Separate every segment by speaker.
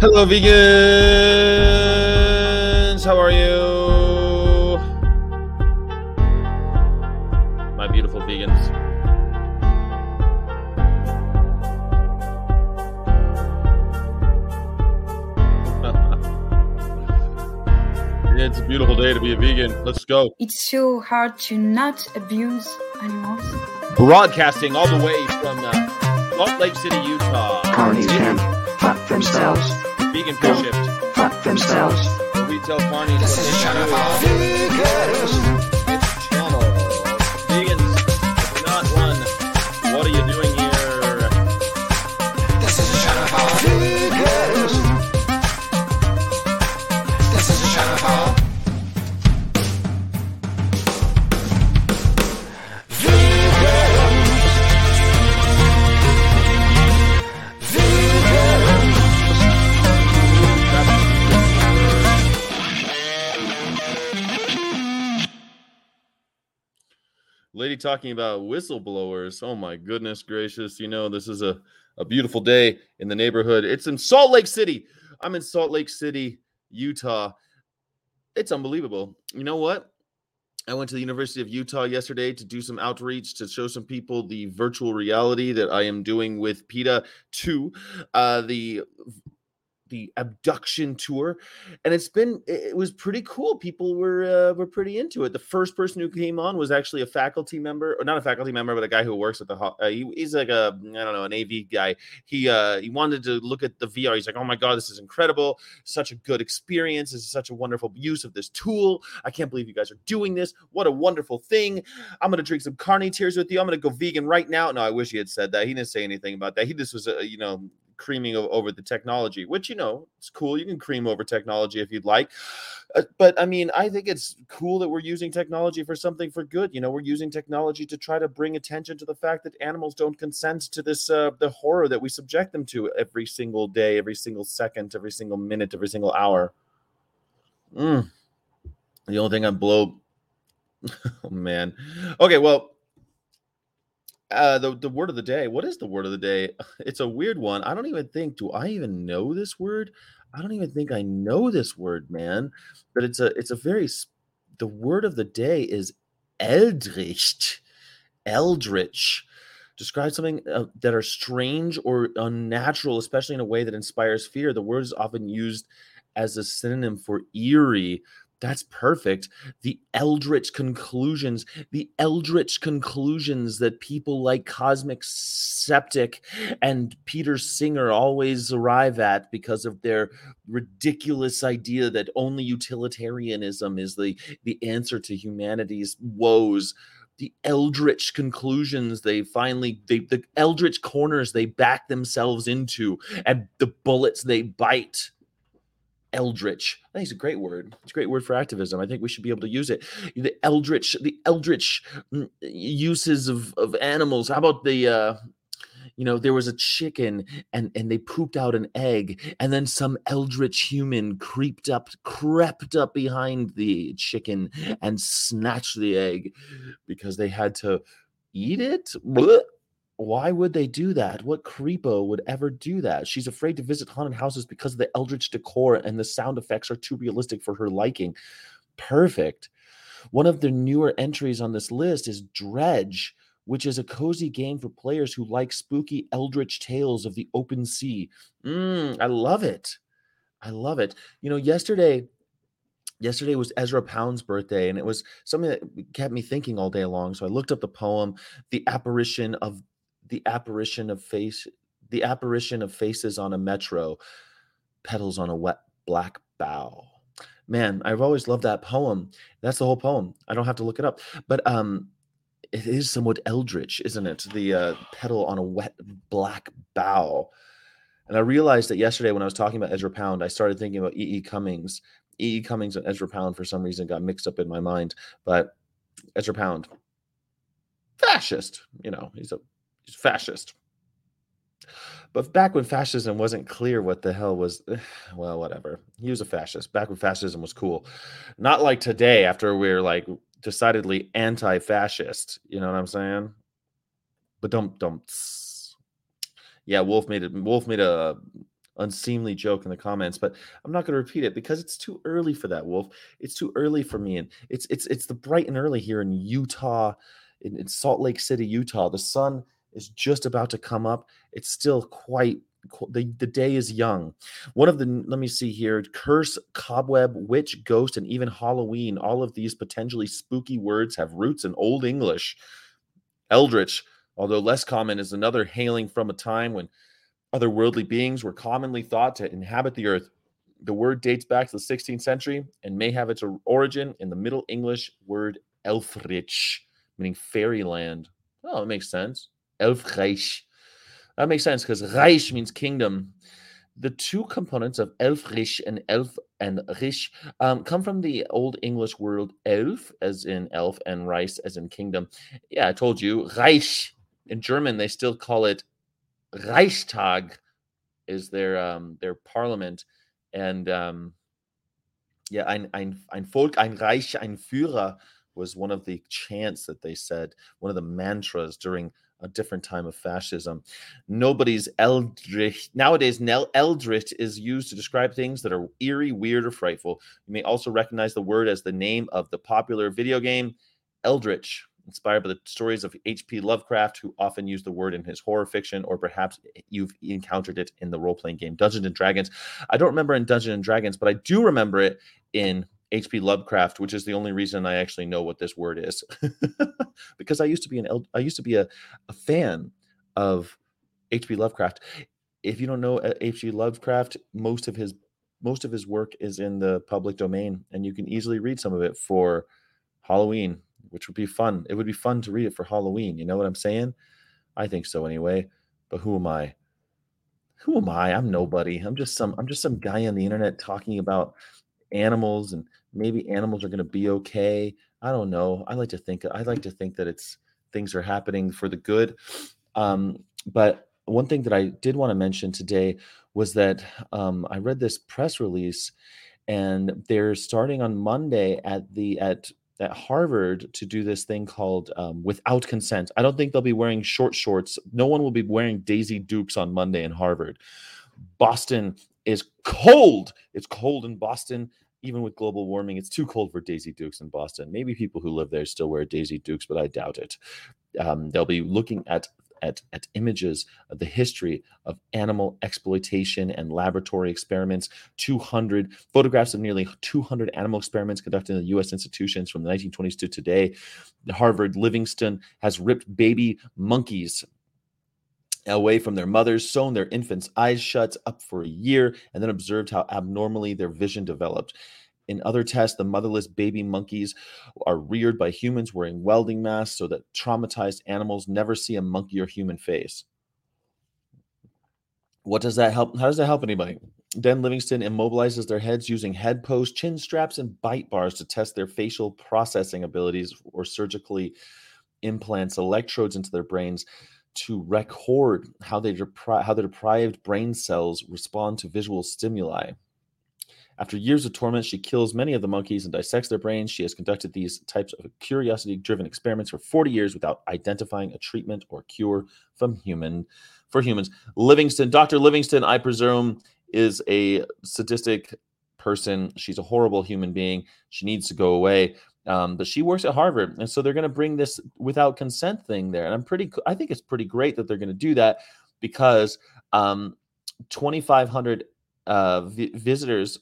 Speaker 1: Hello, vegans. How are you? My beautiful vegans. it's a beautiful day to be a vegan. Let's go.
Speaker 2: It's so hard to not abuse animals.
Speaker 1: Broadcasting all the way from uh, Salt Lake City, Utah.
Speaker 3: Carnies can fuck themselves.
Speaker 1: Vegan fish shift.
Speaker 3: Fuck themselves.
Speaker 1: We tell carnies what they should Lady talking about whistleblowers. Oh my goodness gracious. You know, this is a, a beautiful day in the neighborhood. It's in Salt Lake City. I'm in Salt Lake City, Utah. It's unbelievable. You know what? I went to the University of Utah yesterday to do some outreach to show some people the virtual reality that I am doing with PETA 2, uh, the the abduction tour, and it's been it was pretty cool. People were uh, were pretty into it. The first person who came on was actually a faculty member, or not a faculty member, but a guy who works at the uh, he, he's like a I don't know an AV guy. He uh, he wanted to look at the VR. He's like, oh my god, this is incredible! Such a good experience. This is such a wonderful use of this tool. I can't believe you guys are doing this. What a wonderful thing! I'm gonna drink some carny tears with you. I'm gonna go vegan right now. No, I wish he had said that. He didn't say anything about that. He just was a you know creaming over the technology, which you know it's cool. You can cream over technology if you'd like, Uh, but I mean, I think it's cool that we're using technology for something for good. You know, we're using technology to try to bring attention to the fact that animals don't consent to this uh, the horror that we subject them to every single day, every single second, every single minute, every single hour. Mm. The only thing I blow. oh man. Okay, well, uh the, the word of the day what is the word of the day? It's a weird one i don't even think do i even know this word? I don't even think i know this word man but it's a it's a very the word of the day is eldritch eldritch. Describe something uh, that are strange or unnatural especially in a way that inspires fear. The word is often used as a synonym for eerie that's perfect. The eldritch conclusions the eldritch conclusions that people like Cosmic Skeptic and peter singer always arrive at because of their ridiculous idea that only utilitarianism is the the answer to humanity's woes. The eldritch conclusions they finally they the eldritch corners they back themselves into and the bullets they bite eldritch. I think it's a great word. It's a great word for activism. I think we should be able to use it. The eldritch the eldritch mm, uses of of animals. How about the uh you know there was a chicken and and they pooped out an egg and then some eldritch human creeped up crept up behind the chicken and snatched the egg because they had to eat it? Blech. Why would they do that what creepo would ever do that she's afraid to visit haunted houses because of the eldritch decor and the sound effects are too realistic for her liking perfect one of the newer entries on this list is dredge which is a cozy game for players who like spooky eldritch tales of the open sea. Mm, I love it. I love it. You know, yesterday, yesterday was Ezra Pound's birthday, and it was something that kept me thinking all day long. So I looked up the poem, "The Apparition of the Apparition of Face, the Apparition of Faces on a Metro, Petals on a Wet Black Bough." Man, I've always loved that poem. That's the whole poem. I don't have to look it up, but um, it is somewhat eldritch, isn't it? The uh, petal on a wet black bough. And I realized that yesterday when I was talking about Ezra Pound, I started thinking about E. E. Cummings. E. E. Cummings and Ezra Pound for some reason got mixed up in my mind. But Ezra Pound, fascist, you know, he's a fascist. But back when fascism wasn't clear what the hell was, eh, well, whatever. He was a fascist. Back when fascism was cool. Not like today after we're like decidedly anti-fascist. You know what I'm saying? But don't don't. Yeah, Wolf made it. Wolf made a unseemly joke in the comments, but I'm not going to repeat it because it's too early for that, Wolf. It's too early for me, and it's it's it's the bright and early here in Utah, in, in Salt Lake City, Utah. The sun is just about to come up. It's still quite the, the day is young. One of the let me see here: curse, cobweb, witch, ghost, and even Halloween. All of these potentially spooky words have roots in Old English. Eldritch, although less common, is another hailing from a time when otherworldly beings were commonly thought to inhabit the earth. The word dates back to the 16th century and may have its origin in the Middle English word Elfrich, meaning fairyland. Oh, it makes sense. Elfreich. That makes sense because Reich means kingdom. The two components of Elfrich and Elf and Rich um, come from the Old English word Elf, as in elf, and Reich, as in kingdom. Yeah, I told you. Reich. In German, they still call it Reichstag, is their um, their parliament, and um, yeah, ein, ein, ein Volk, ein Reich, ein Führer was one of the chants that they said, one of the mantras during a different time of fascism. Nobody's eldritch. Nowadays, eldritch is used to describe things that are eerie, weird, or frightful. You may also recognize the word as the name of the popular video game Eldritch, inspired by the stories of H.P. Lovecraft, who often used the word in his horror fiction, or perhaps you've encountered it in the role playing game Dungeons and Dragons. I don't remember in Dungeons and Dragons, but I do remember it in H.P. Lovecraft, which is the only reason I actually know what this word is, because I used to be an I used to be a, a fan of H.P. Lovecraft. If you don't know uh, H.P. Lovecraft, most of his most of his work is in the public domain, and you can easily read some of it for Halloween, which would be fun. It would be fun to read it for Halloween. You know what I'm saying? I think so anyway. But who am I? Who am I? I'm nobody. I'm just some I'm just some guy on the internet talking about animals and maybe animals are going to be okay. I don't know. I like to think I like to think that it's things are happening for the good. Um, but one thing that I did want to mention today was that um, I read this press release, and they're starting on Monday at the at at Harvard to do this thing called um, without consent. I don't think they'll be wearing short shorts. No one will be wearing Daisy Dukes on Monday in Harvard. Boston is cold. It's cold in Boston. Even with global warming, it's too cold for Daisy Dukes in Boston. Maybe people who live there still wear Daisy Dukes, but I doubt it. Um, they'll be looking at at, at images of the history of animal exploitation and laboratory experiments 200 photographs of nearly 200 animal experiments conducted in the us institutions from the 1920s to today harvard livingstone has ripped baby monkeys away from their mothers, sewn their infants' eyes shut up for a year, and then observed how abnormally their vision developed. In other tests, the motherless baby monkeys are reared by humans wearing welding masks so that traumatized animals never see a monkey or human face. What does that help? How does that help anybody? Then Livingstone immobilizes their heads using head posts, chin straps, and bite bars to test their facial processing abilities or surgically implants electrodes into their brains to record how they depri- how the deprived brain cells respond to visual stimuli. After years of torment, she kills many of the monkeys and dissects their brains. She has conducted these types of curiosity driven experiments for 40 years without identifying a treatment or cure from human for humans. Livingstone, Dr. Livingstone, I presume, is a sadistic person. She's a horrible human being. She needs to go away. Um, but she works at Harvard, and so they're going to bring this without consent thing there. And I'm pretty, I think it's pretty great that they're going to do that because um, 2,500 uh, vi- visitors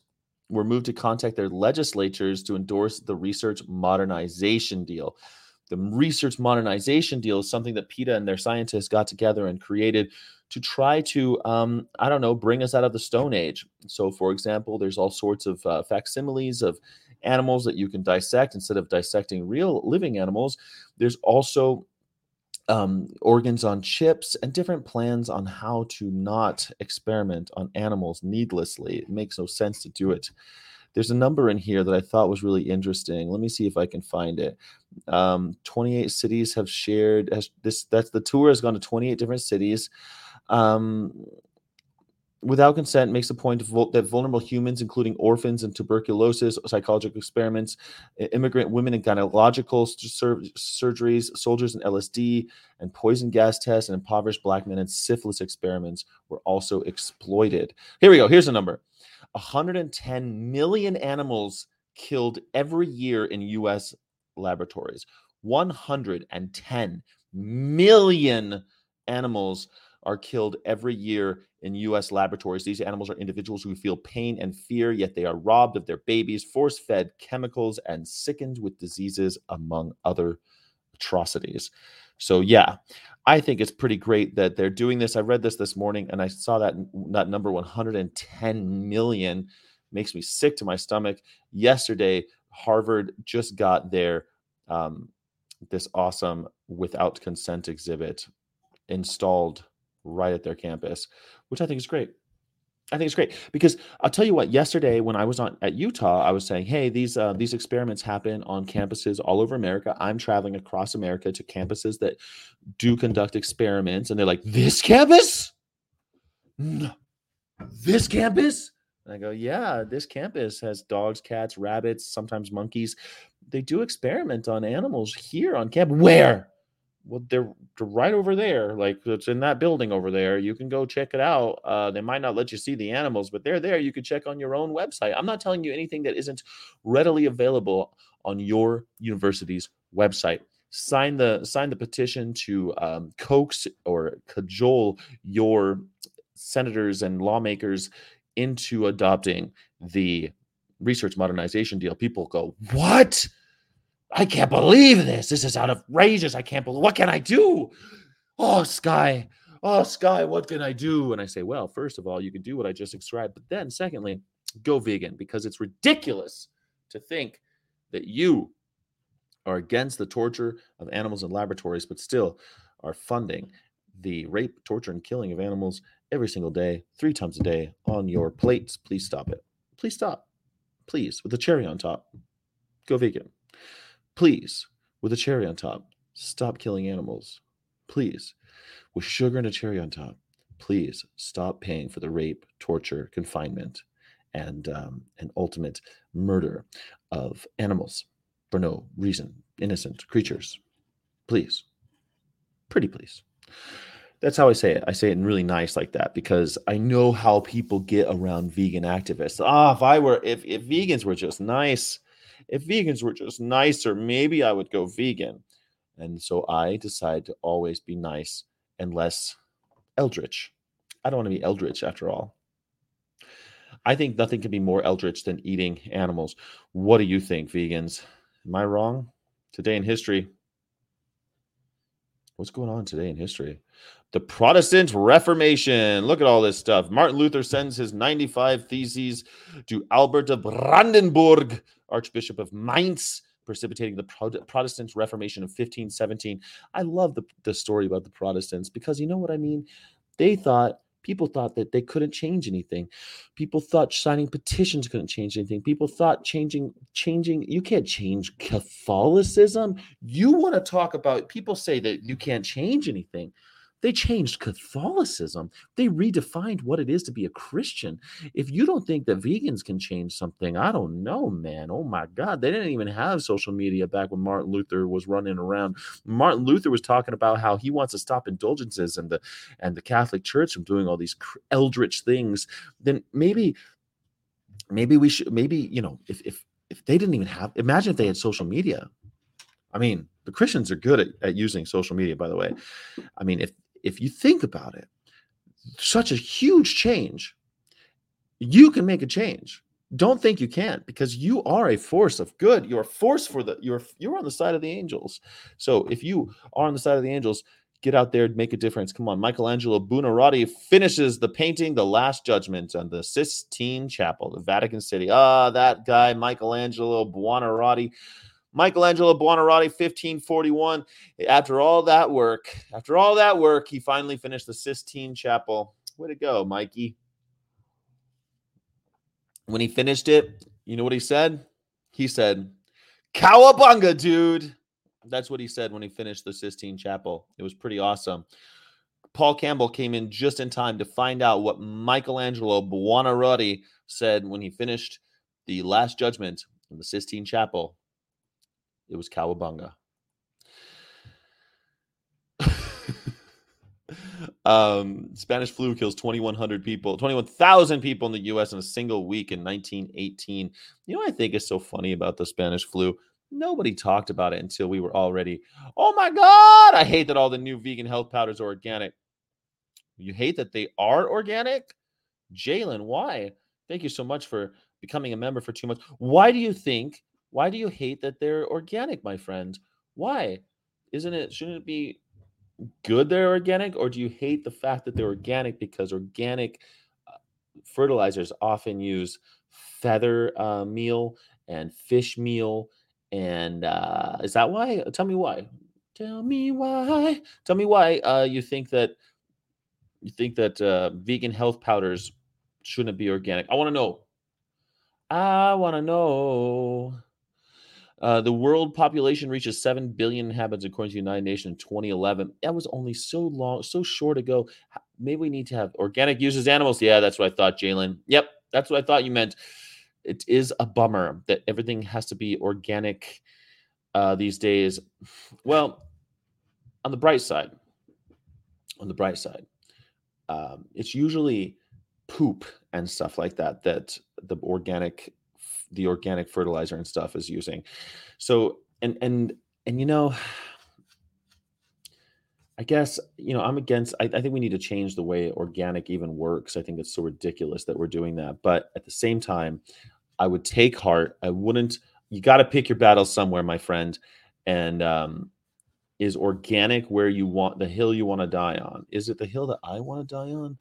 Speaker 1: were moved to contact their legislatures to endorse the research modernization deal. The research modernization deal is something that PETA and their scientists got together and created to try to, um, I don't know, bring us out of the Stone Age. So, for example, there's all sorts of uh, facsimiles of animals that you can dissect instead of dissecting real living animals. There's also um, organs on chips and different plans on how to not experiment on animals needlessly. It makes no sense to do it. There's a number in here that I thought was really interesting. Let me see if I can find it. Um, 28 cities have shared has this. That's the tour has gone to 28 different cities. Um, without consent makes the point that vulnerable humans, including orphans and tuberculosis, psychological experiments, immigrant women and gynecological sur- surgeries, soldiers and LSD and poison gas tests, and impoverished black men and syphilis experiments were also exploited. Here we go. Here's a number 110 million animals killed every year in U.S. laboratories. 110 million animals are killed every year in US laboratories. These animals are individuals who feel pain and fear, yet they are robbed of their babies, force fed chemicals, and sickened with diseases, among other atrocities. So, yeah, I think it's pretty great that they're doing this. I read this this morning and I saw that, that number 110 million makes me sick to my stomach. Yesterday, Harvard just got their um, this awesome without consent exhibit installed right at their campus, which I think is great. I think it's great because I'll tell you what. Yesterday, when I was on at Utah, I was saying, "Hey, these uh, these experiments happen on campuses all over America. I'm traveling across America to campuses that do conduct experiments, and they're like, this campus, no, this campus." And I go, "Yeah, this campus has dogs, cats, rabbits, sometimes monkeys. They do experiment on animals here on campus. Where? Well, they're, they're right over there. Like it's in that building over there. You can go check it out. Uh, they might not let you see the animals, but they're there. You could check on your own website. I'm not telling you anything that isn't readily available on your university's website. Sign the sign the petition to um, coax or cajole your senators and lawmakers into adopting the research modernization deal. People go, "What? I can't believe this. This is outrageous. I can't believe. What can I do? Oh, Sky. Oh, Sky. What can I do? And I say, well, first of all, you can do what I just described. But then, secondly, go vegan because it's ridiculous to think that you are against the torture of animals in laboratories, but still are funding the rape, torture, and killing of animals every single day, three times a day on your plates. Please stop it. Please stop. Please, with a cherry on top. Go vegan. Please, with a cherry on top, stop killing animals. Please, with sugar and a cherry on top, please stop paying for the rape, torture, confinement, and um, and ultimate murder of animals for no reason, innocent creatures. Please, pretty please. That's how I say it. I say it in really nice like that because I know how people get around vegan activists. Ah, if I were, if if vegans were just nice, if vegans were just nicer, maybe I would go vegan. And so I decide to always be nice and less eldritch. I don't want to be eldritch after all. I think nothing can be more eldritch than eating animals. What do you think, vegans? Am I wrong? Today in history. What's going on today in history? The Protestant Reformation. Look at all this stuff. Martin Luther sends his 95 theses to Albert of Brandenburg, Archbishop of Mainz, precipitating the Pro- Protestant Reformation of 1517. I love the, the story about the Protestants because you know what I mean? They thought, people thought that they couldn't change anything. People thought signing petitions couldn't change anything. People thought changing, changing, you can't change Catholicism. You want to talk about, people say that you can't change anything. They changed Catholicism. They redefined what it is to be a Christian. If you don't think that vegans can change something, I don't know, man. Oh my God. They didn't even have social media back when Martin Luther was running around. Martin Luther was talking about how he wants to stop indulgences and the and the Catholic Church from doing all these eldritch things. Then maybe, maybe we should maybe, you know, if if if they didn't even have imagine if they had social media. I mean, the Christians are good at, at using social media, by the way. I mean, if if you think about it, such a huge change, you can make a change. Don't think you can't because you are a force of good. You're a force for the you're you're on the side of the angels. So if you are on the side of the angels, get out there and make a difference. Come on, Michelangelo Buonarroti finishes the painting, The Last Judgment, on the Sistine Chapel, the Vatican City. Ah, that guy, Michelangelo Buonarroti. Michelangelo Buonarroti, 1541. After all that work, after all that work, he finally finished the Sistine Chapel. Way to go, Mikey. When he finished it, you know what he said? He said, Cowabunga, dude. That's what he said when he finished the Sistine Chapel. It was pretty awesome. Paul Campbell came in just in time to find out what Michelangelo Buonarroti said when he finished the Last Judgment in the Sistine Chapel. It was cowabunga. um, Spanish flu kills 2,100 people, 21,000 people in the U.S. in a single week in 1918. You know I think is so funny about the Spanish flu? Nobody talked about it until we were already, oh my God, I hate that all the new vegan health powders are organic. You hate that they are organic? Jalen, why? Thank you so much for becoming a member for two months. Why do you think, why do you hate that they're organic, my friend? Why? Isn't it, shouldn't it be good they're organic, or do you hate the fact that they're organic because organic uh, fertilizers often use feather uh, meal and fish meal? And uh, is that why? Tell me why. Tell me why. Tell me why uh, you think that you think that uh, vegan health powders shouldn't be organic. I want to know. I want to know. Uh, the world population reaches 7 billion inhabitants according to the United Nations in 2011. That was only so long, so short ago. Maybe we need to have organic uses animals. Yeah, that's what I thought, Jalen. Yep, that's what I thought you meant. It is a bummer that everything has to be organic uh, these days. Well, on the bright side, on the bright side, um, it's usually poop and stuff like that that the organic the organic fertilizer and stuff is using. So and and and you know, I guess you know I'm against. I, I, think we need to change the way organic even works. I think it's so ridiculous that we're doing that. But at the same time, I would take heart. I wouldn't. You got to pick your battles somewhere, my friend. And um, is organic where you want the hill you want to die on? Is it the hill that I want to die on?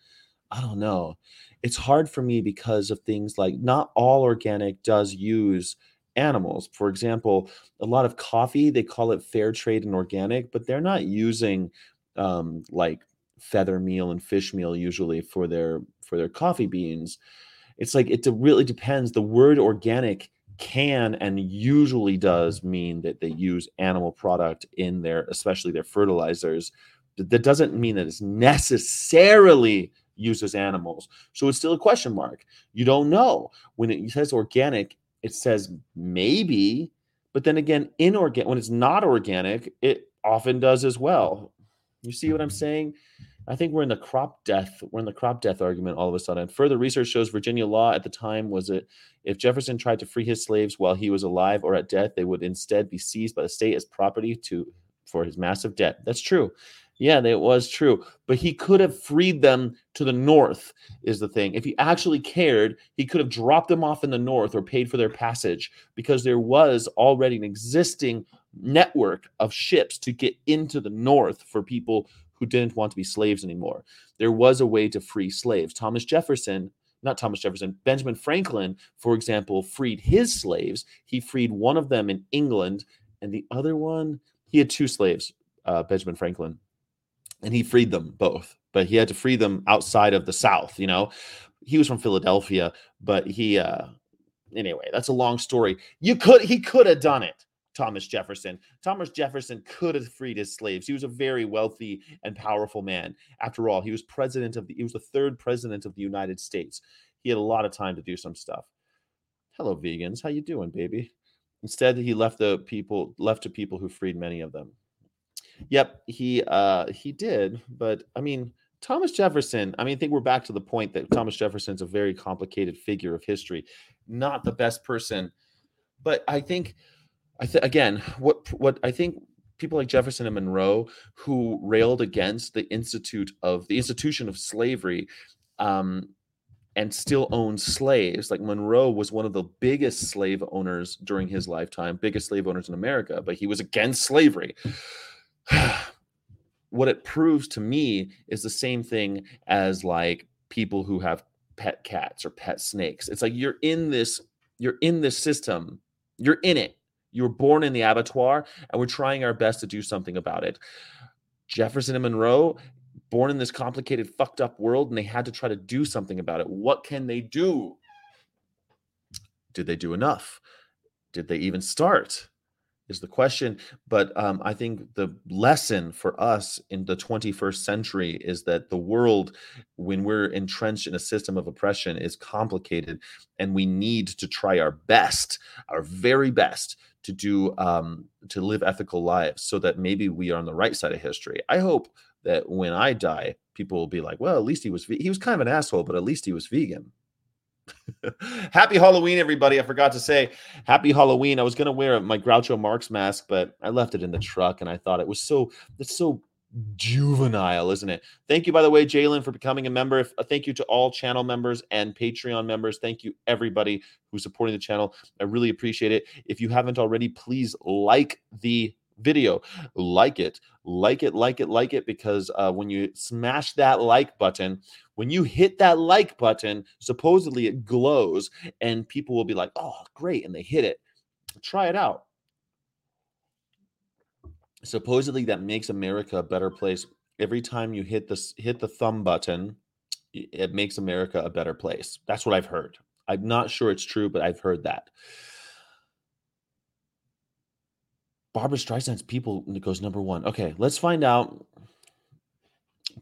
Speaker 1: I don't know it's hard for me because of things like not all organic does use animals. For example, a lot of coffee, they call it fair trade and organic, but they're not using um, like feather meal and fish meal usually for their for their coffee beans. It's like it really depends. The word organic can and usually does mean that they use animal product in their especially their fertilizers. That doesn't mean that it's necessarily uses animals. So it's still a question mark. You don't know. When it says organic, it says maybe, but then again, inorganic, when it's not organic, it often does as well. You see what I'm mm-hmm. saying? I think we're in the crop death. We're in the crop death argument all of a sudden. Further research shows Virginia law at the time was that if Jefferson tried to free his slaves while he was alive or at death, they would instead be seized by the state as property to for his massive debt. That's true. Yeah, it was true. But he could have freed them to the north, is the thing. If he actually cared, he could have dropped them off in the north or paid for their passage because there was already an existing network of ships to get into the north for people who didn't want to be slaves anymore. There was a way to free slaves. Thomas Jefferson, not Thomas Jefferson, Benjamin Franklin, for example, freed his slaves. He freed one of them in England, and the other one, he had two slaves, uh, Benjamin Franklin and he freed them both but he had to free them outside of the south you know? He was from philadelphia but he uh anyway that's a long story. You could he could have done it thomas jefferson. Thomas jefferson could have freed his slaves. He was a very wealthy and powerful man. After all he was president of the he was the third president of the united states. He had a lot of time to do some stuff. Hello vegans. How you doing baby? Instead he left the people left to people who freed many of them Yep, he uh he did, but I mean Thomas Jefferson, I mean I think we're back to the point that Thomas Jefferson's a very complicated figure of history, not the best person. But I think I think again, what what I think people like Jefferson and Monroe who railed against the institute of the institution of slavery um and still owns slaves. Like Monroe was one of the biggest slave owners during his lifetime, biggest slave owners in America, but he was against slavery. what it proves to me is the same thing as like people who have pet cats or pet snakes. It's like you're in this you're in this system. You're in it. You were born in the abattoir and we're trying our best to do something about it. Jefferson and Monroe born in this complicated fucked up world and they had to try to do something about it. What can they do? Did they do enough? Did they even start? Is the question. But um, I think the lesson for us in the 21st century is that the world, when we're entrenched in a system of oppression, is complicated, and we need to try our best, our very best, to do um, to live ethical lives, so that maybe we are on the right side of history. I hope that when I die, people will be like, "Well, at least he was ve- he was kind of an asshole, but at least he was vegan." happy Halloween, everybody. I forgot to say happy Halloween. I was going to wear my Groucho Marx mask, but I left it in the truck and I thought it was so, it's so juvenile, isn't it? Thank you, by the way, Jalen, for becoming a member. Uh, thank you to all channel members and Patreon members. Thank you, everybody who's supporting the channel. I really appreciate it. If you haven't already, please like the video like it like it like it like it because uh, when you smash that like button when you hit that like button supposedly it glows and people will be like oh great and they hit it. Try it out. Supposedly that makes america a better place. Every time you hit this hit the thumb button it makes america a better place. That's what i've heard. I'm not sure it's true but i've heard that Barbra Streisand's people goes number one. Okay, let's find out.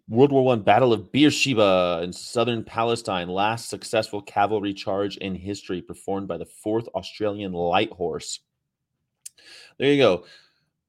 Speaker 1: World War One Battle of Beersheba in southern Palestine, last successful cavalry charge in history, performed by the Fourth Australian Light Horse. There you go.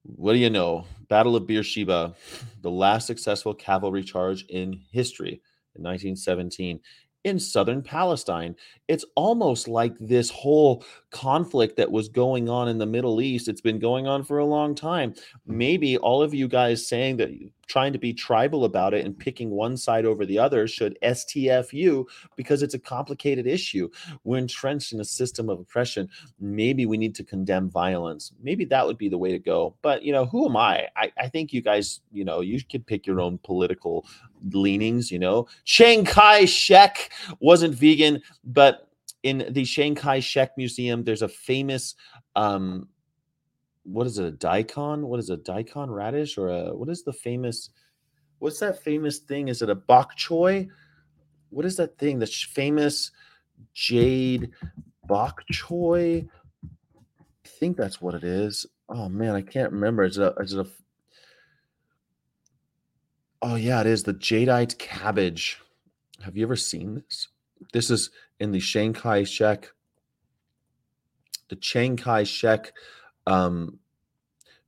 Speaker 1: What do you know? Battle of Beersheba, the last successful cavalry charge in history in 1917 in southern Palestine. It's almost like this whole conflict that was going on in the Middle East. It's been going on for a long time. Mm-hmm. Maybe all of you guys saying that trying to be tribal about it and picking one side over the other should STFU because it's a complicated issue. We're entrenched in a system of oppression. Maybe we need to condemn violence. Maybe that would be the way to go. But you know, who am I? I, I think you guys, you know, you could pick your own political leanings, you know. Chiang Kai-shek wasn't vegan, but in the Chiang Kai-shek Museum, there's a famous um what is it, a daikon? What is a daikon radish or a what is the famous what's that famous thing? Is it a bok choy? What is that thing? The famous jade bok choy? I think that's what it is. Oh man, I can't remember. Is it a, is it a Oh yeah, it is the jadeite cabbage. Have you ever seen this? This is in the Chiang Kai-shek, the Chiang Kai-shek um,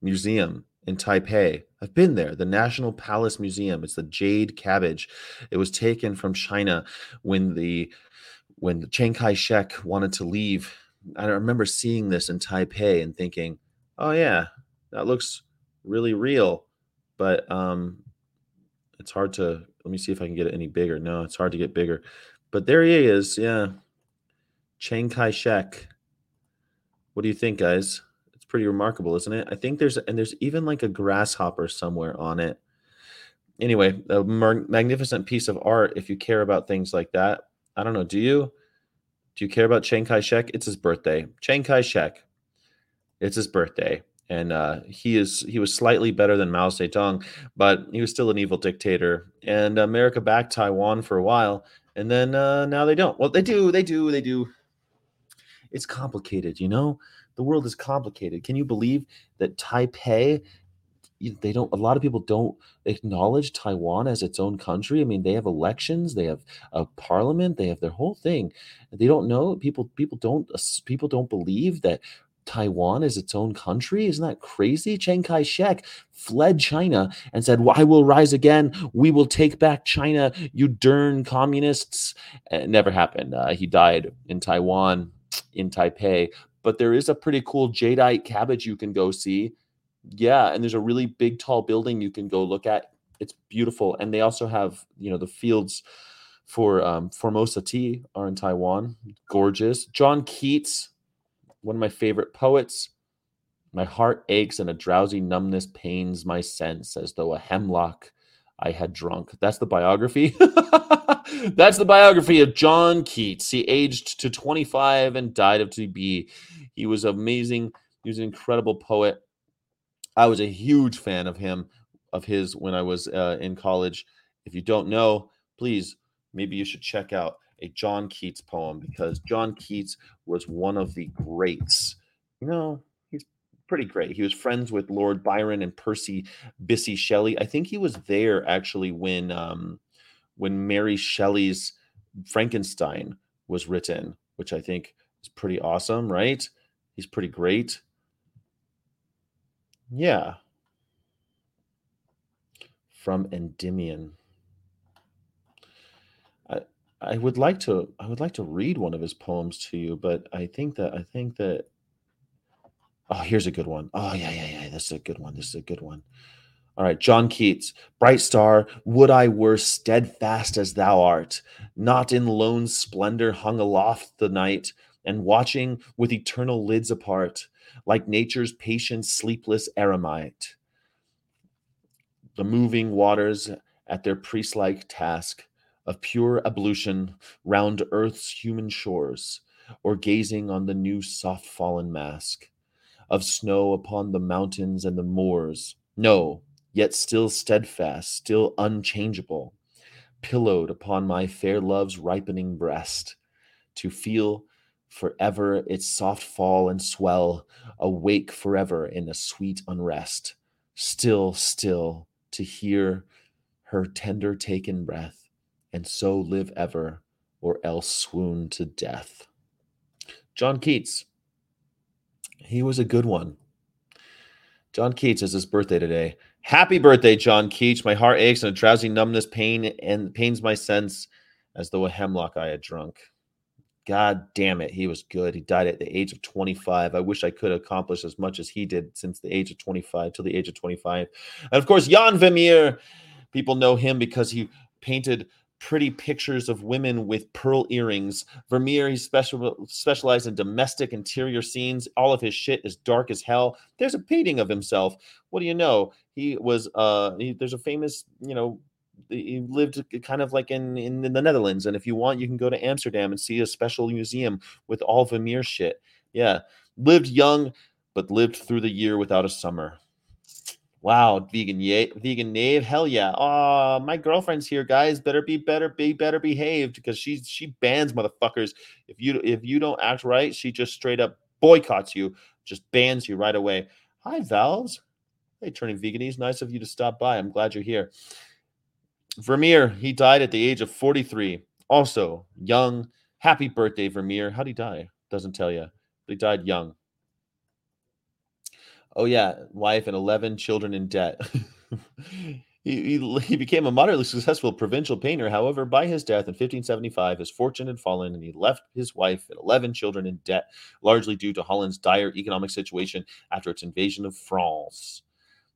Speaker 1: Museum in Taipei. I've been there, the National Palace Museum. It's the jade cabbage. It was taken from China when the when Chiang Kai-shek wanted to leave. I remember seeing this in Taipei and thinking, "Oh yeah, that looks really real." But um, it's hard to let me see if I can get it any bigger. No, it's hard to get bigger. But there he is. Yeah. Chiang Kai-shek. What do you think, guys? Pretty remarkable, isn't it? I think there's and there's even like a grasshopper somewhere on it. Anyway, a mar- magnificent piece of art if you care about things like that. I don't know, do you? Do you care about Chiang Kai-shek? It's his birthday. Chiang Kai-shek. It's his birthday and uh, he is he was slightly better than Mao Zedong, but he was still an evil dictator. And America backed Taiwan for a while, and then uh, now they don't. Well, they do, they do, they do. It's complicated, you know. The world is complicated. Can you believe that Taipei? They don't. A lot of people don't acknowledge Taiwan as its own country. I mean, they have elections, they have a parliament, they have their whole thing. They don't know. People, people don't. People don't believe that Taiwan is its own country? Isn't that crazy? Chiang Kai shek fled China and said, well, I will rise again. We will take back China, you darn communists. It never happened. Uh, he died in Taiwan, in Taipei. But there is a pretty cool jadeite cabbage you can go see. Yeah. And there's a really big, tall building you can go look at. It's beautiful. And they also have, you know, the fields for um, Formosa tea are in Taiwan. Gorgeous. John Keats, one of my favorite poets. My heart aches and a drowsy numbness pains my sense as though a hemlock I had drunk. That's the biography. That's the biography of John Keats. He aged to 25 and died of TB. He was amazing. He was an incredible poet. I was a huge fan of him, of his when I was uh, in college. If you don't know, please, maybe you should check out a John Keats poem because John Keats was one of the greats. You know, pretty great. He was friends with Lord Byron and Percy Bissy Shelley. I think he was there actually when um, when Mary Shelley's Frankenstein was written, which I think is pretty awesome, right? He's pretty great. Yeah. From Endymion. I I would like to I would like to read one of his poems to you, but I think that I think that Oh, here's a good one. Oh, yeah, yeah, yeah. This is a good one. This is a good one. All right, John Keats, bright star, would I were steadfast as thou art, not in lone splendor hung aloft the night, and watching with eternal lids apart, like nature's patient, sleepless eremite. The moving waters at their priest like task of pure ablution round earth's human shores, or gazing on the new soft fallen mask of snow upon the mountains and the moors. No, yet still steadfast, still unchangeable, pillowed upon my fair love's ripening breast, to feel forever its soft fall and swell, awake forever in a sweet unrest, still, still to hear her tender taken breath, and so live ever, or else swoon to death. John Keats. He was a good one. John Keats is his birthday today. Happy birthday, John Keats. My heart aches and a drowsy numbness pain and pains my sense as though a hemlock I had drunk. God damn it, he was good. He died at the age of 25. I wish I could accomplish as much as he did since the age of 25 till the age of 25. And of course, Jan Vermeer. People know him because he painted pretty pictures of women with pearl earrings. Vermeer, he special specialized in domestic interior scenes. All of his shit is dark as hell. There's a painting of himself. What do you know? He was uh he, there's a famous, you know, he lived kind of like in, in in the Netherlands. And if you want, you can go to Amsterdam and see a special museum with all Vermeer shit. Yeah. Lived young, but lived through the year without a summer. Wow, vegan yay, vegan knave, hell yeah! Oh, my girlfriend's here, guys. Better be better, be better behaved because she's she bans motherfuckers. If you if you don't act right, she just straight up boycotts you, just bans you right away. Hi, Valves. Hey, turning veganese. Nice of you to stop by. I'm glad you're here. Vermeer, he died at the age of 43. Also young. Happy birthday, Vermeer. How'd he die? Doesn't tell you. But he died young. Oh yeah, wife and eleven children in debt. he, he, he became a moderately successful provincial painter. However, by his death in 1575, his fortune had fallen, and he left his wife and 11 children in debt, largely due to Holland's dire economic situation after its invasion of France.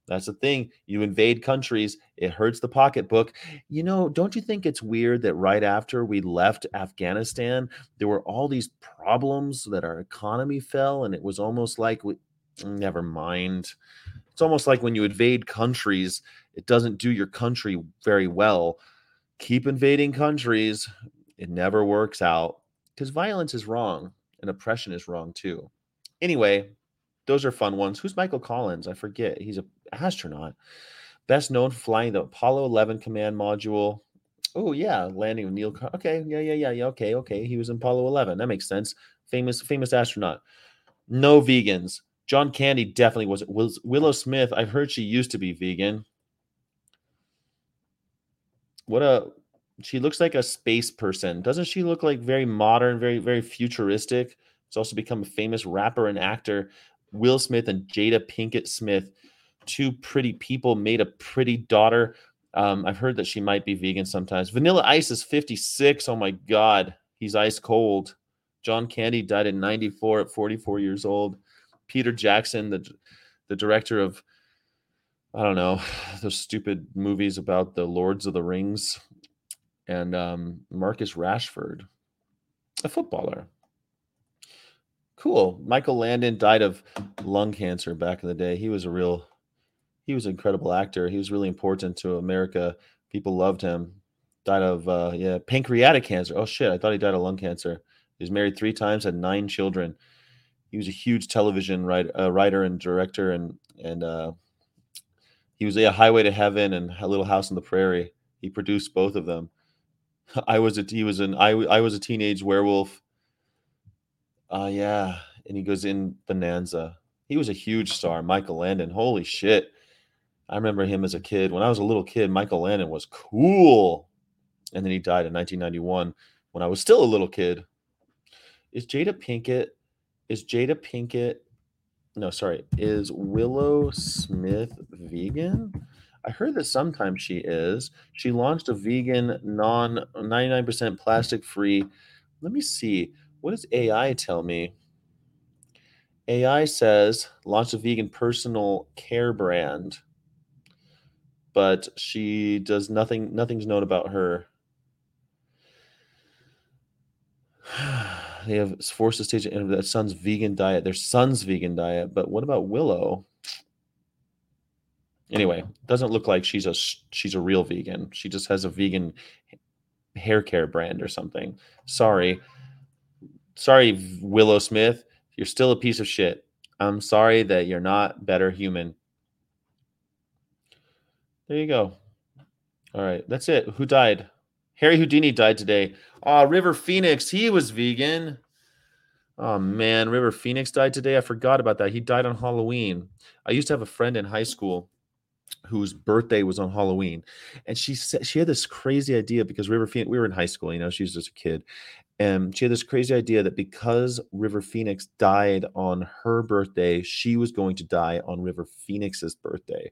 Speaker 1: That's the thing. You invade countries, it hurts the pocketbook. You know, don't you think it's weird that right after we left Afghanistan, there were all these problems that our economy fell, and it was almost like we, never mind. It's almost like when you invade countries, it doesn't do your country very well. Keep invading countries, it never works out because violence is wrong and oppression is wrong too. Anyway, those are fun ones. Who's Michael Collins? I forget. He's an astronaut. Best known for flying the Apollo 11 command module. Oh, yeah, landing with Neil. Car- okay, yeah, yeah, yeah, yeah. Okay, okay. He was in Apollo 11. That makes sense. Famous, famous astronaut. No vegans. John Candy definitely was. Was Willow Smith? I've heard she used to be vegan. What a she looks like a space person. Doesn't she look like very modern, very very futuristic? She's also become a famous rapper and actor. Will Smith and Jada Pinkett Smith, two pretty people, made a pretty daughter. Um, I've heard that she might be vegan sometimes. Vanilla Ice is 56. Oh my God, he's ice cold. John Candy died in 94 at 44 years old. Peter Jackson, the the director of I don't know those stupid movies about the Lords of the Rings, and um, Marcus Rashford, a footballer. Cool. Michael Landon died of lung cancer back in the day. He was a real, he was an incredible actor. He was really important to America. People loved him. Died of uh, yeah pancreatic cancer. Oh shit! I thought he died of lung cancer. He was married three times, had nine children he was a huge television writer, uh, writer and director, and and uh, he was a Highway to Heaven and A Little House on the Prairie. He produced both of them. I was a he was an I I was a teenage werewolf. Uh yeah, and he goes in Bonanza. He was a huge star, Michael Landon. Holy shit. I remember him as a kid. When I was a little kid, Michael Landon was cool. And then he died in 1991 when I was still a little kid. Is Jada Pinkett, is Jada Pinkett, no, sorry, is Willow Smith vegan? I heard that sometimes she is. She launched a vegan, non 99% plastic free. Let me see. What does AI tell me? AI says launched a vegan personal care brand, but she does nothing. Nothing's known about her. they have forced the stage enter their son's vegan diet. Their son's vegan diet, but what about Willow? Anyway, doesn't look like she's a she's a real vegan. She just has a vegan hair care brand or something. Sorry, sorry, Willow Smith. You're still a piece of shit. I'm sorry that you're not better human. There you go. All right, that's it. Who died? Harry Houdini died today. Oh, River Phoenix, he was vegan. Oh man, River Phoenix died today. I forgot about that. He died on Halloween. I used to have a friend in high school whose birthday was on Halloween, and she said she had this crazy idea because River Phoenix. We were in high school, you know, she was just a kid, and she had this crazy idea that because River Phoenix died on her birthday, she was going to die on River Phoenix's birthday.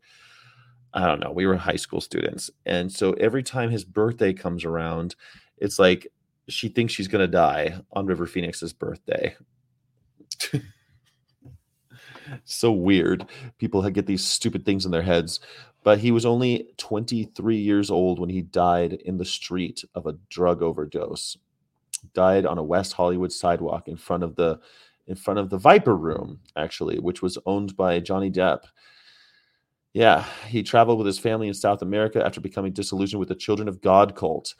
Speaker 1: I don't know. We were high school students. And so every time his birthday comes around, it's like she thinks she's going to die on River Phoenix's birthday. so weird. People get these stupid things in their heads. But he was only 23 years old when he died in the street of a drug overdose died on a West Hollywood sidewalk in front of the in front of the Viper Room, actually, which was owned by Johnny Depp. Yeah, he traveled with his family in South America after becoming disillusioned with the Children of God cult.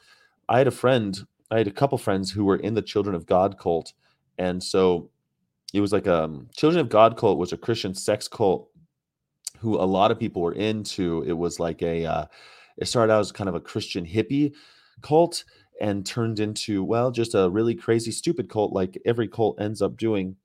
Speaker 1: I had a friend, I had a couple friends who were in the Children of God cult, and so it was like a um, Children of God cult was a Christian sex cult who a lot of people were into. It was like a uh, it started out as kind of a Christian hippie cult and turned into well just a really crazy stupid cult like every cult ends up doing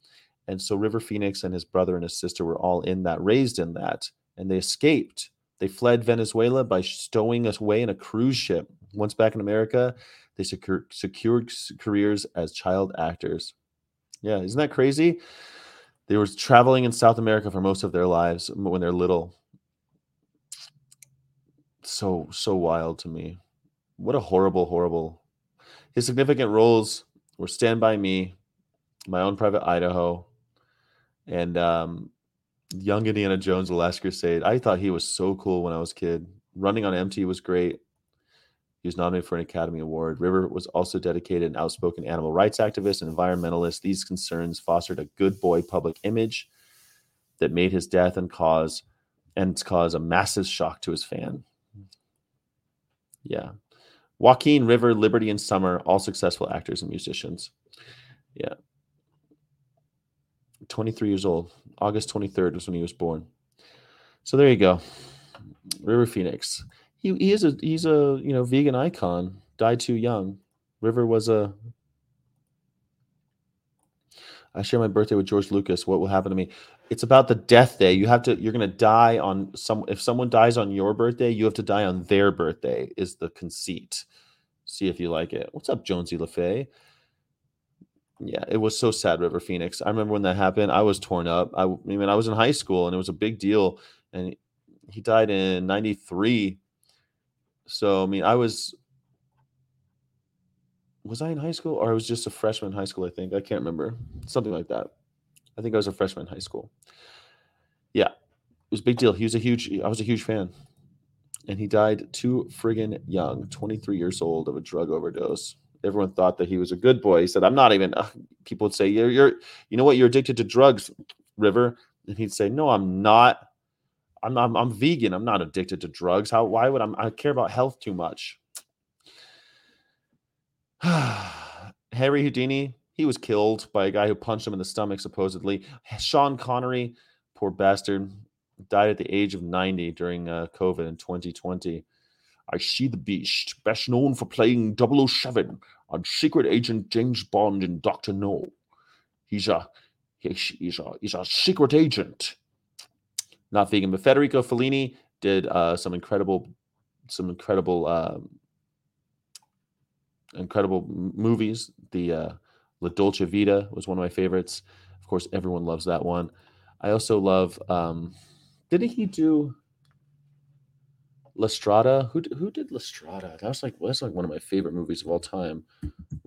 Speaker 1: and so river phoenix and his brother and his sister were all in that raised in that and they escaped. They fled venezuela by stowing away in a cruise ship. Once back in america they secured, secured careers as child actors. Yeah isn't that crazy? They were traveling in south america for most of their lives when they're little. So so wild to me. What a horrible horrible. His significant roles were Stand By Me, My Own Private Idaho, and um, Young Indiana Jones: The Last Crusade. I thought he was so cool when I was a kid. Running on Empty was great. He was nominated for an Academy Award. River was also dedicated an outspoken animal rights activist and environmentalist. These concerns fostered a good boy public image that made his death and cause and cause a massive shock to his fan. Yeah. Joaquin, River, Liberty, and Summer, all successful actors and musicians. Yeah. 23 years old. August 23rd was when he was born. So there you go. River Phoenix. He, he is a he's a you know vegan icon. Died too young. River was a I share my birthday with George Lucas. What will happen to me? It's about the death day. You have to. You're going to die on some. If someone dies on your birthday, you have to die on their birthday. Is the conceit? See if you like it. What's up, Jonesy LaFay? Yeah, it was so sad, River Phoenix. I remember when that happened. I was torn up. I, I mean, I was in high school, and it was a big deal. And he died in '93. So I mean, I was was I in high school or I was just a freshman in high school? I think I can't remember something like that. I think I was a freshman in high school. Yeah, it was a big deal. He was a huge. I was a huge fan, and he died too friggin' young, 23 years old of a drug overdose. Everyone thought that he was a good boy. He said, "I'm not even." Uh, people would say, "You're, you're, you know what? You're addicted to drugs, River," and he'd say, "No, I'm not. I'm, I'm, I'm vegan. I'm not addicted to drugs. How? Why would I'm, I care about health too much?" Harry Houdini, he was killed by a guy who punched him in the stomach, supposedly. Sean Connery, poor bastard, died at the age of 90 during uh, COVID in 2020. I see the beast, best known for playing 007 on Secret Agent James Bond and Doctor No. He's a He- He's a, he's a secret agent. Not vegan, but Federico Fellini did uh, some incredible, some incredible, um, incredible movies. The uh, La Dolce Vita was one of my favorites. Of course, everyone loves that one. I also love. Um, didn't he do La Strada? Who who did La Strada? That was like that's like one of my favorite movies of all time.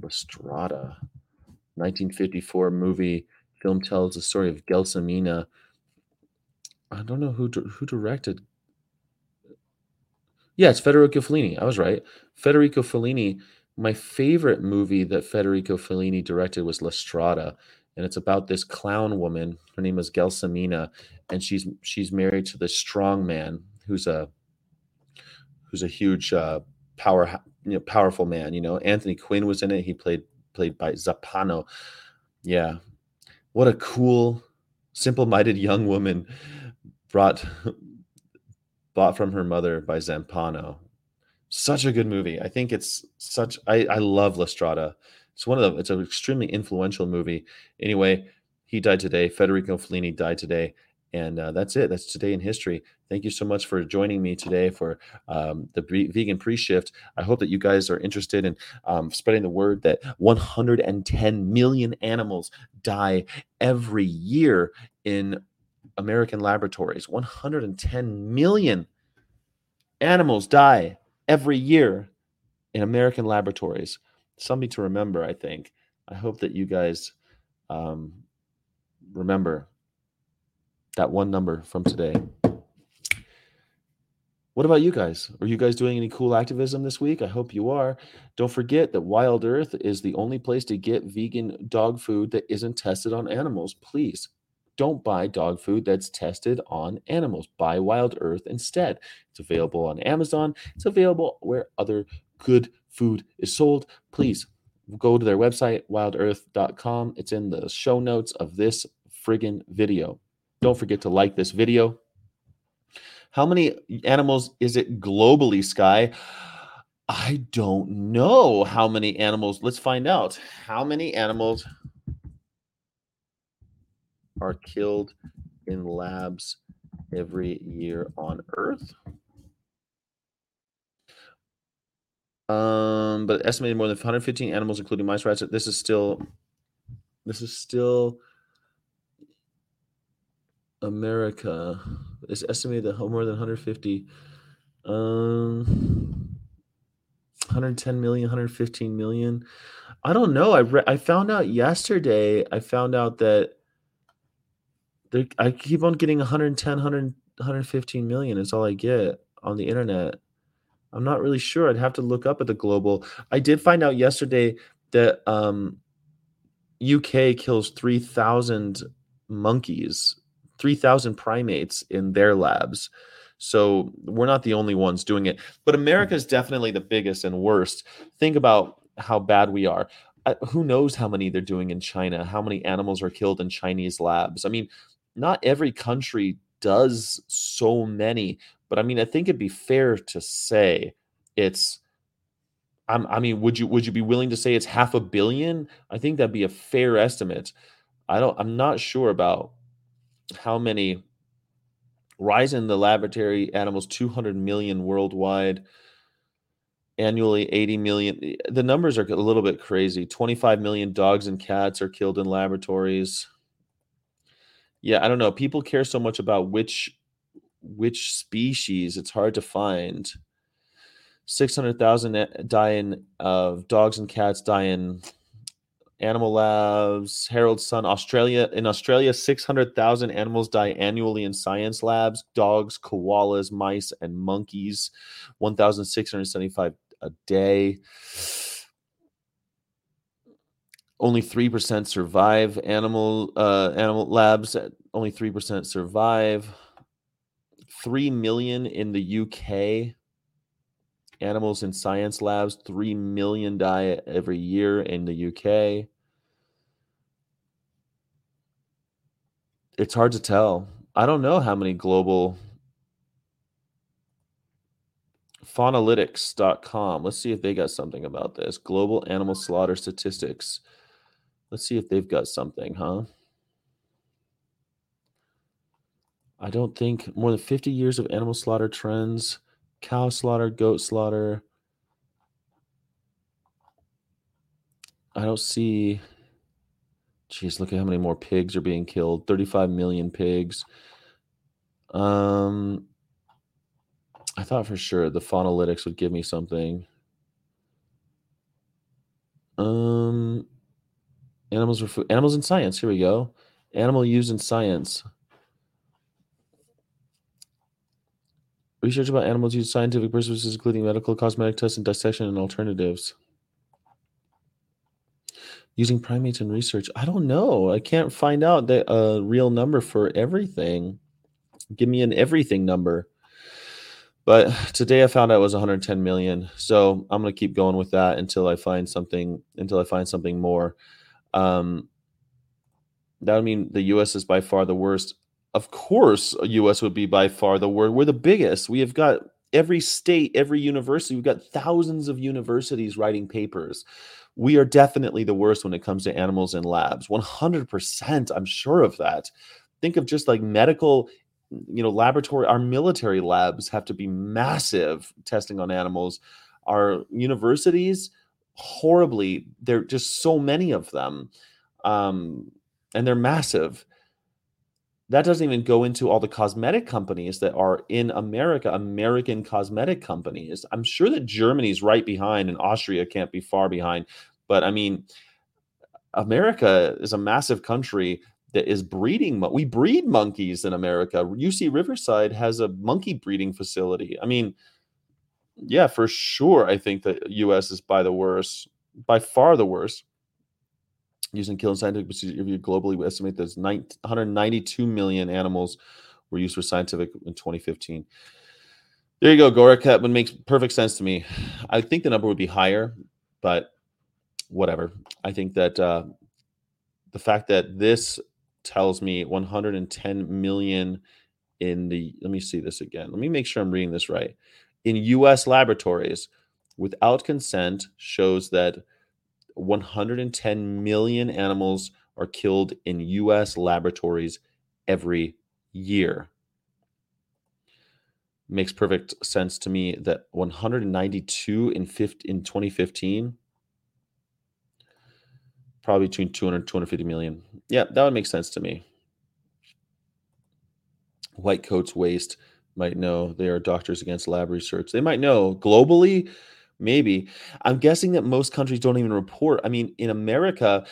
Speaker 1: La Strada, 1954 movie. Film tells the story of Gelsomina. I don't know who who directed. Yeah, it's Federico Fellini. I was right. Federico Fellini. My favorite movie that Federico Fellini directed was La Strada, and it's about this clown woman. Her name is Gelsomina, and she's she's married to this strong man who's a who's a huge uh, power you know powerful man. You know, Anthony Quinn was in it. He played played by Zampano. Yeah, what a cool, simple-minded young woman brought bought from her mother by Zampano. Such a good movie. I think it's such. I I love La Strada. It's one of the. It's an extremely influential movie. Anyway, he died today. Federico Fellini died today, and uh, that's it. That's today in history. Thank you so much for joining me today for um, the Bre- vegan pre-shift. I hope that you guys are interested in um, spreading the word that 110 million animals die every year in American laboratories. 110 million animals die every year in American laboratories. Something to remember, I think. I hope that you guys um, remember that one number from today. What about you guys? Are you guys doing any cool activism this week? I hope you are. Don't forget that Wild Earth is the only place to get vegan dog food that isn't tested on animals. Please don't buy dog food that's tested on animals. Buy Wild Earth instead. It's available on Amazon. It's available where other good food is sold. Please go to their website, wildearth.com. It's in the show notes of this friggin' video. Don't forget to like this video. How many animals is it globally, Sky? I don't know how many animals. Let's find out. How many animals are killed in labs every year on Earth? Um, but estimated more than 115 animals, including mice, rats. This is still, this is still America. It's estimated that more than 150, um, 110 million, 115 million. I don't know. I re- I found out yesterday. I found out that I keep on getting 110, 100, 115 million. Is all I get on the internet. I'm not really sure. I'd have to look up at the global. I did find out yesterday that um, UK kills 3,000 monkeys, 3,000 primates in their labs. So we're not the only ones doing it. But America is definitely the biggest and worst. Think about how bad we are. Uh, who knows how many they're doing in China? How many animals are killed in Chinese labs? I mean, not every country does so many, but I mean, I think it'd be fair to say it's. I'm, I mean, would you would you be willing to say it's half a billion? I think that'd be a fair estimate. I don't. I'm not sure about how many. Rise in the laboratory animals, 200 million worldwide annually 80 million eh, the numbers are a little bit crazy. 25 million dogs and cats are killed in laboratories. Yeah i don't know. People care so much about which which species it's hard to find. 600,000 die in of dogs and cats die in animal labs herald sun australia in australia 600,000 animals die annually in science labs. Dogs koalas mice and monkeys 1675 a day. Only 3% survive animal uh, animal labs. Only 3% survive. 3 million in the UK animals in science labs 3 million die every year in the UK it's hard to tell. I don't know how many global faunalytics.com let's see if they got something about this. Global animal slaughter statistics. Let's see if they've got something huh? I don't think more than 50 years of animal slaughter trends, cow slaughter, goat slaughter. I don't see. Jeez, look at how many more pigs are being killed. 35 million pigs. Um, I thought for sure the Faunalytics would give me something. Um, animals for food. Animals in science. Here we go. Animal use in science. Research about animals used scientific purposes, including medical, cosmetic tests, and dissection and alternatives. Using primates in research. I don't know. I can't find out the a real number for everything. Give me an everything number. But today I found out it was 110 million. So I'm to keep going with that until I find something until I find something more. Um, that would mean the US is by far the worst. Of course, US would be by far the worst. We're the biggest. We have got every state, every university, we've got thousands of universities writing papers. We are definitely the worst when it comes to animals in labs. 100%, I'm sure of that. Think of just like medical you know laboratory our military labs have to be massive testing on animals our universities horribly there are just so many of them um, and they're massive that doesn't even go into all the cosmetic companies that are in america american cosmetic companies i'm sure that germany's right behind and austria can't be far behind but i mean america is a massive country that is breeding. We breed monkeys in America. UC Riverside has a monkey breeding facility. I mean, yeah, for sure. I think that U.S. is by the worst, by far the worst. Using kill and scientific procedure globally, we estimate there's 192 million animals were used for scientific in 2015. There you go, Gorakat. Would makes perfect sense to me. I think the number would be higher, but whatever. I think that uh, the fact that this tells me 110 million in the let me see this again let me make sure i'm reading this right in us laboratories without consent shows that 110 million animals are killed in us laboratories every year. Makes perfect sense to me that 192 in 50, in 2015 probably between 200 250 million. Yeah that would make sense to me. White coats waste might know they are doctors against lab research. They might know globally maybe i'm guessing that most countries don't even report i mean in america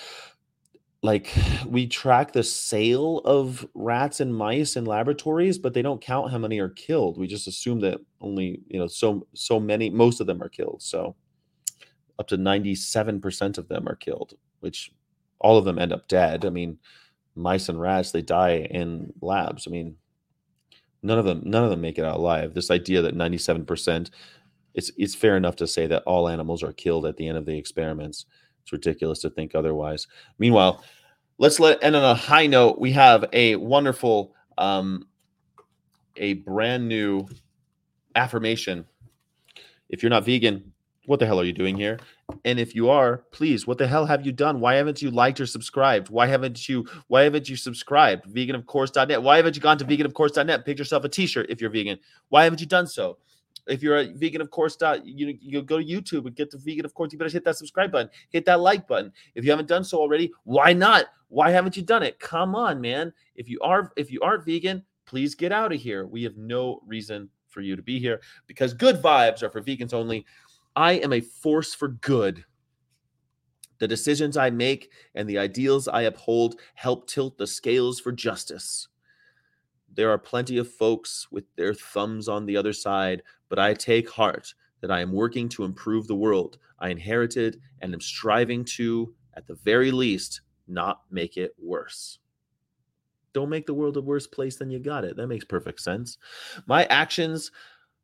Speaker 1: like we track the sale of rats and mice in laboratories but they don't count how many are killed we just assume that only you know so so many most of them are killed so up to 97% of them are killed which all of them end up dead. I mean, mice and rats they die in labs. I mean, none of them none of them make it out alive. This idea that 97% it's it's fair enough to say that all animals are killed at the end of the experiments. It's ridiculous to think otherwise. Meanwhile, let's let end on a high note. We have a wonderful um a brand new affirmation. If you're not vegan, what the hell are you doing here? And if you are, please, what the hell have you done? Why haven't you liked or subscribed? Why haven't you why haven't you subscribed? Veganofcourse.net. Why haven't you gone to veganofcourse.net? Pick yourself a t-shirt if you're vegan. Why haven't you done so? If you're a vegan of course, you you go to YouTube and get to vegan of course. You better hit that subscribe button, hit that like button. If you haven't done so already, why not? Why haven't you done it? Come on, man. If you are if you aren't vegan, please get out of here. We have no reason for you to be here because good vibes are for vegans only. I am a force for good. The decisions I make and the ideals I uphold help tilt the scales for justice. There are plenty of folks with their thumbs on the other side, but I take heart that I am working to improve the world I inherited and am striving to, at the very least, not make it worse. Don't make the world a worse place than you got it. That makes perfect sense. My actions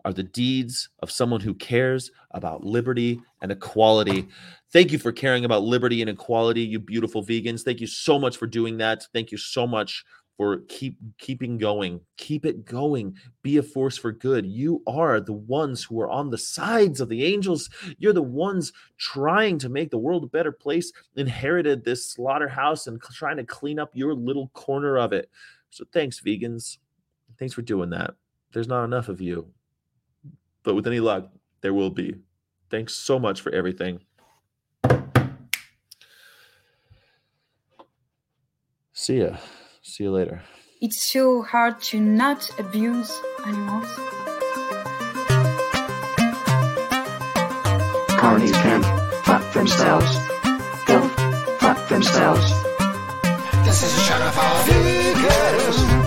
Speaker 1: are the deeds of someone who cares about liberty and equality. Thank you for caring about liberty and equality, you beautiful vegans. Thank you so much for doing that. Thank you so much for keep keeping going. Keep it going. Be a force for good. You are the ones who are on the sides of the angels. You're the ones trying to make the world a better place. Inherited this slaughterhouse and trying to clean up your little corner of it. So thanks, vegans. Thanks for doing that. There's not enough of you. But with any luck, there will be. Thanks so much for everything. See ya. See you later.
Speaker 2: It's so hard to not abuse animals.
Speaker 3: Carnies can fuck themselves. They'll fuck themselves.
Speaker 4: This is a show for vegans.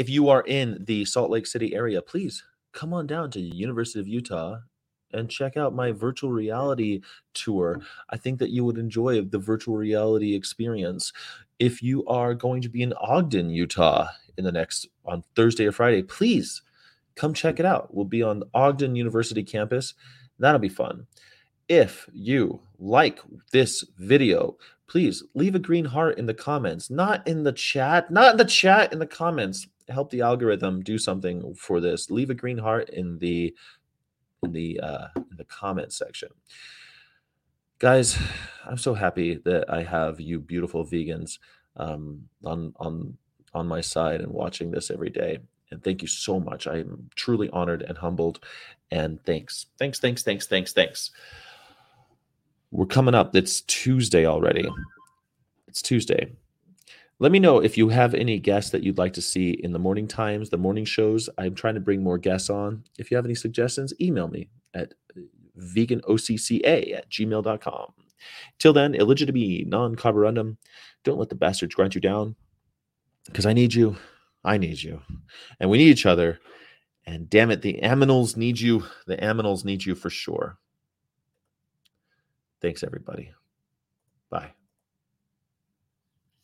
Speaker 1: If you are in the Salt Lake City area, please come on down to University of Utah and check out my virtual reality tour. Mm-hmm. I think that you would enjoy the virtual reality experience. If you are going to be in Ogden, Utah in the next on Thursday or Friday, please come check it out. We'll be on Ogden University campus. That'll be fun. If you like this video, please leave a green heart in the comments, not in the chat, not in the chat, in the comments. Help the algorithm do something for this. Leave a green heart in the in the uh, in the comment section. Guys, I'm so happy that I have you beautiful vegans um, on on on my side and watching this every day. And thank you so much. I'm truly honored and humbled. And thanks, thanks, thanks, thanks, thanks, thanks. We're coming up. It's Tuesday already. It's Tuesday. Let me know if you have any guests that you'd like to see in the morning times, the morning shows. I'm trying to bring more guests on. If you have any suggestions, email me at uh, veganocca at gmail.com. Till then, illegitimi non carborundum. Don't let the bastards grind you down because I need you. I need you. And we need each other. And damn it, the aminals need you. The aminals need you for sure. Thanks, everybody. Bye.